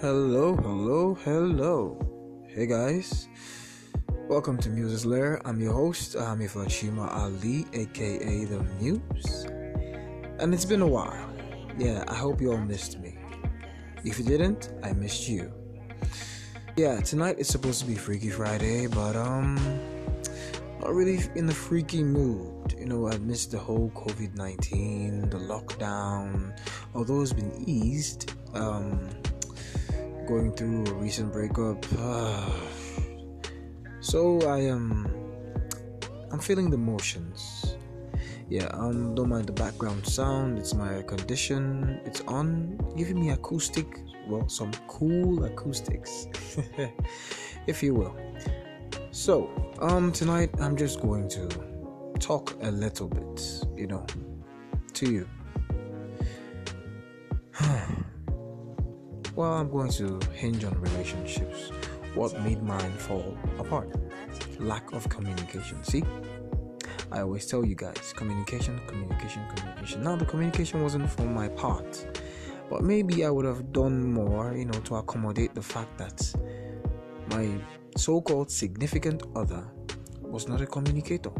Hello, hello, hello. Hey guys. Welcome to Muse's Lair. I'm your host, Ahmi Fashima Ali, aka The Muse. And it's been a while. Yeah, I hope you all missed me. If you didn't, I missed you. Yeah, tonight is supposed to be Freaky Friday, but um not really in the freaky mood. You know, I've missed the whole COVID 19, the lockdown, although it's been eased. Um, going through a recent breakup. so I am. I'm feeling the motions. Yeah, um, don't mind the background sound. It's my condition. It's on, giving me acoustic. Well, some cool acoustics, if you will. So, um, tonight I'm just going to talk a little bit, you know, to you. Well, I'm going to hinge on relationships. What made mine fall apart? Lack of communication. See? I always tell you guys communication, communication, communication. Now, the communication wasn't from my part, but maybe I would have done more, you know, to accommodate the fact that my so called significant other was not a communicator.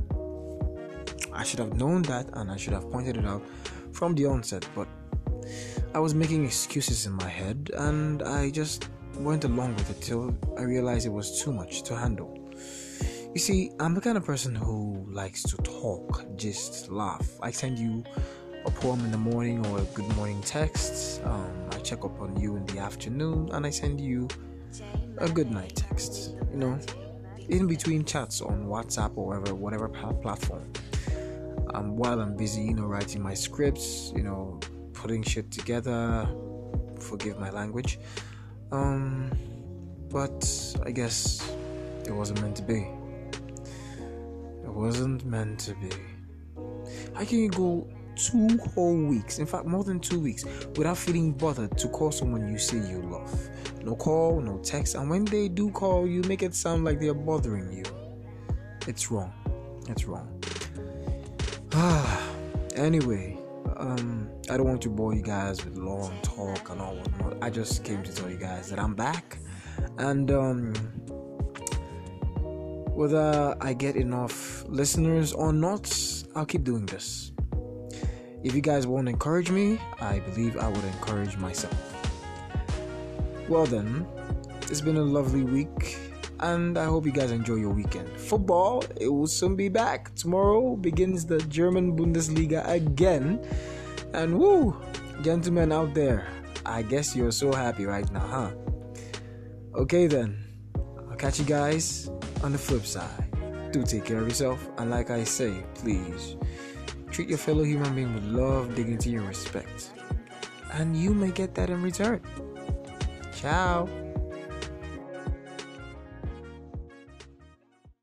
I should have known that and I should have pointed it out from the onset, but I was making excuses in my head and I just went along with it till I realized it was too much to handle. You see, I'm the kind of person who likes to talk, just laugh. I send you a poem in the morning or a good morning text. Um, I check up on you in the afternoon and I send you a good night text. You know, in between chats on WhatsApp or whatever, whatever platform. Um, while I'm busy, you know, writing my scripts, you know, putting shit together. Forgive my language. Um, but I guess it wasn't meant to be. It wasn't meant to be. How can you go two whole weeks, in fact, more than two weeks, without feeling bothered to call someone you say you love? No call, no text, and when they do call, you make it sound like they're bothering you. It's wrong. It's wrong. Ah, anyway, um, I don't want to bore you guys with long talk and all whatnot. I just came to tell you guys that I'm back, and um, whether I get enough listeners or not, I'll keep doing this. If you guys won't encourage me, I believe I would encourage myself. Well, then, it's been a lovely week, and I hope you guys enjoy your weekend. Football, it will soon be back. Tomorrow begins the German Bundesliga again, and woo, gentlemen out there, I guess you're so happy right now, huh? Okay, then, I'll catch you guys on the flip side. Do take care of yourself, and like I say, please treat your fellow human being with love, dignity, and respect. And you may get that in return. Ciao.